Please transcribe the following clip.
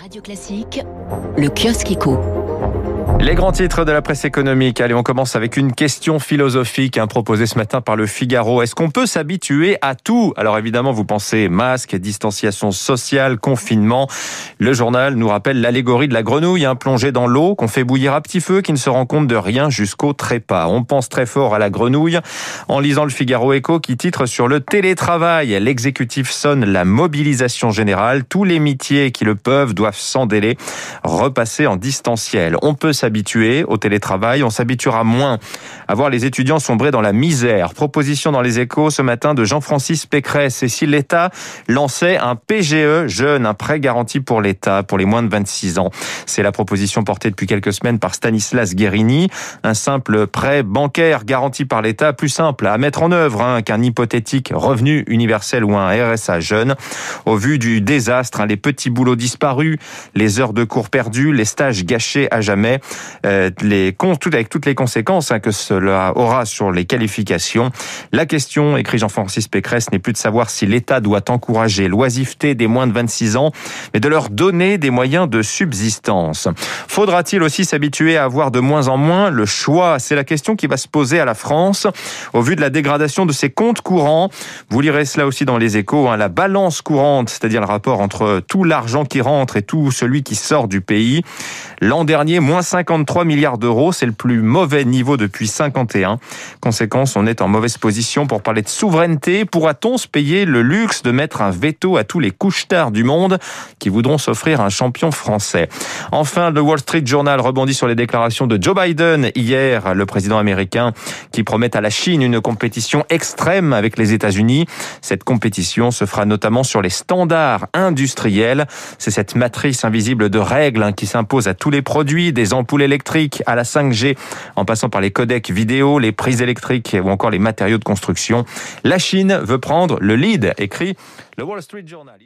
Radio Classique, le kiosque éco. Les grands titres de la presse économique. Allez, on commence avec une question philosophique hein, proposée ce matin par le Figaro. Est-ce qu'on peut s'habituer à tout? Alors évidemment, vous pensez masque, distanciation sociale, confinement. Le journal nous rappelle l'allégorie de la grenouille hein, plongée dans l'eau qu'on fait bouillir à petit feu, qui ne se rend compte de rien jusqu'au trépas. On pense très fort à la grenouille en lisant le Figaro Écho qui titre sur le télétravail. L'exécutif sonne la mobilisation générale. Tous les métiers qui le peuvent doivent sans délai repasser en distanciel. On peut s'habituer au télétravail, on s'habituera moins à voir les étudiants sombrer dans la misère. Proposition dans les échos ce matin de Jean-Francis Pécresse. Et si l'État lançait un PGE jeune, un prêt garanti pour l'État, pour les moins de 26 ans? C'est la proposition portée depuis quelques semaines par Stanislas Guérini. Un simple prêt bancaire garanti par l'État, plus simple à mettre en œuvre hein, qu'un hypothétique revenu universel ou un RSA jeune. Au vu du désastre, hein, les petits boulots disparus, les heures de cours perdues, les stages gâchés à jamais, euh, les, avec toutes les conséquences hein, que cela aura sur les qualifications. La question, écrit Jean-Francis Pécresse, n'est plus de savoir si l'État doit encourager l'oisiveté des moins de 26 ans, mais de leur donner des moyens de subsistance. Faudra-t-il aussi s'habituer à avoir de moins en moins le choix? C'est la question qui va se poser à la France au vu de la dégradation de ses comptes courants. Vous lirez cela aussi dans les échos, hein, la balance courante, c'est-à-dire le rapport entre tout l'argent qui rentre et tout celui qui sort du pays. L'an dernier, moins 53 milliards d'euros, c'est le plus mauvais niveau depuis 51. Conséquence, on est en mauvaise position pour parler de souveraineté. Pourra-t-on se payer le luxe de mettre un veto à tous les couches-tard du monde qui voudront s'offrir un champion français? Enfin, le Wall Street Journal rebondit sur les déclarations de Joe Biden hier, le président américain qui promet à la Chine une compétition extrême avec les États-Unis. Cette compétition se fera notamment sur les standards industriels. C'est cette invisible de règles hein, qui s'impose à tous les produits, des ampoules électriques à la 5G, en passant par les codecs vidéo, les prises électriques ou encore les matériaux de construction. La Chine veut prendre le lead, écrit le Wall Street Journal.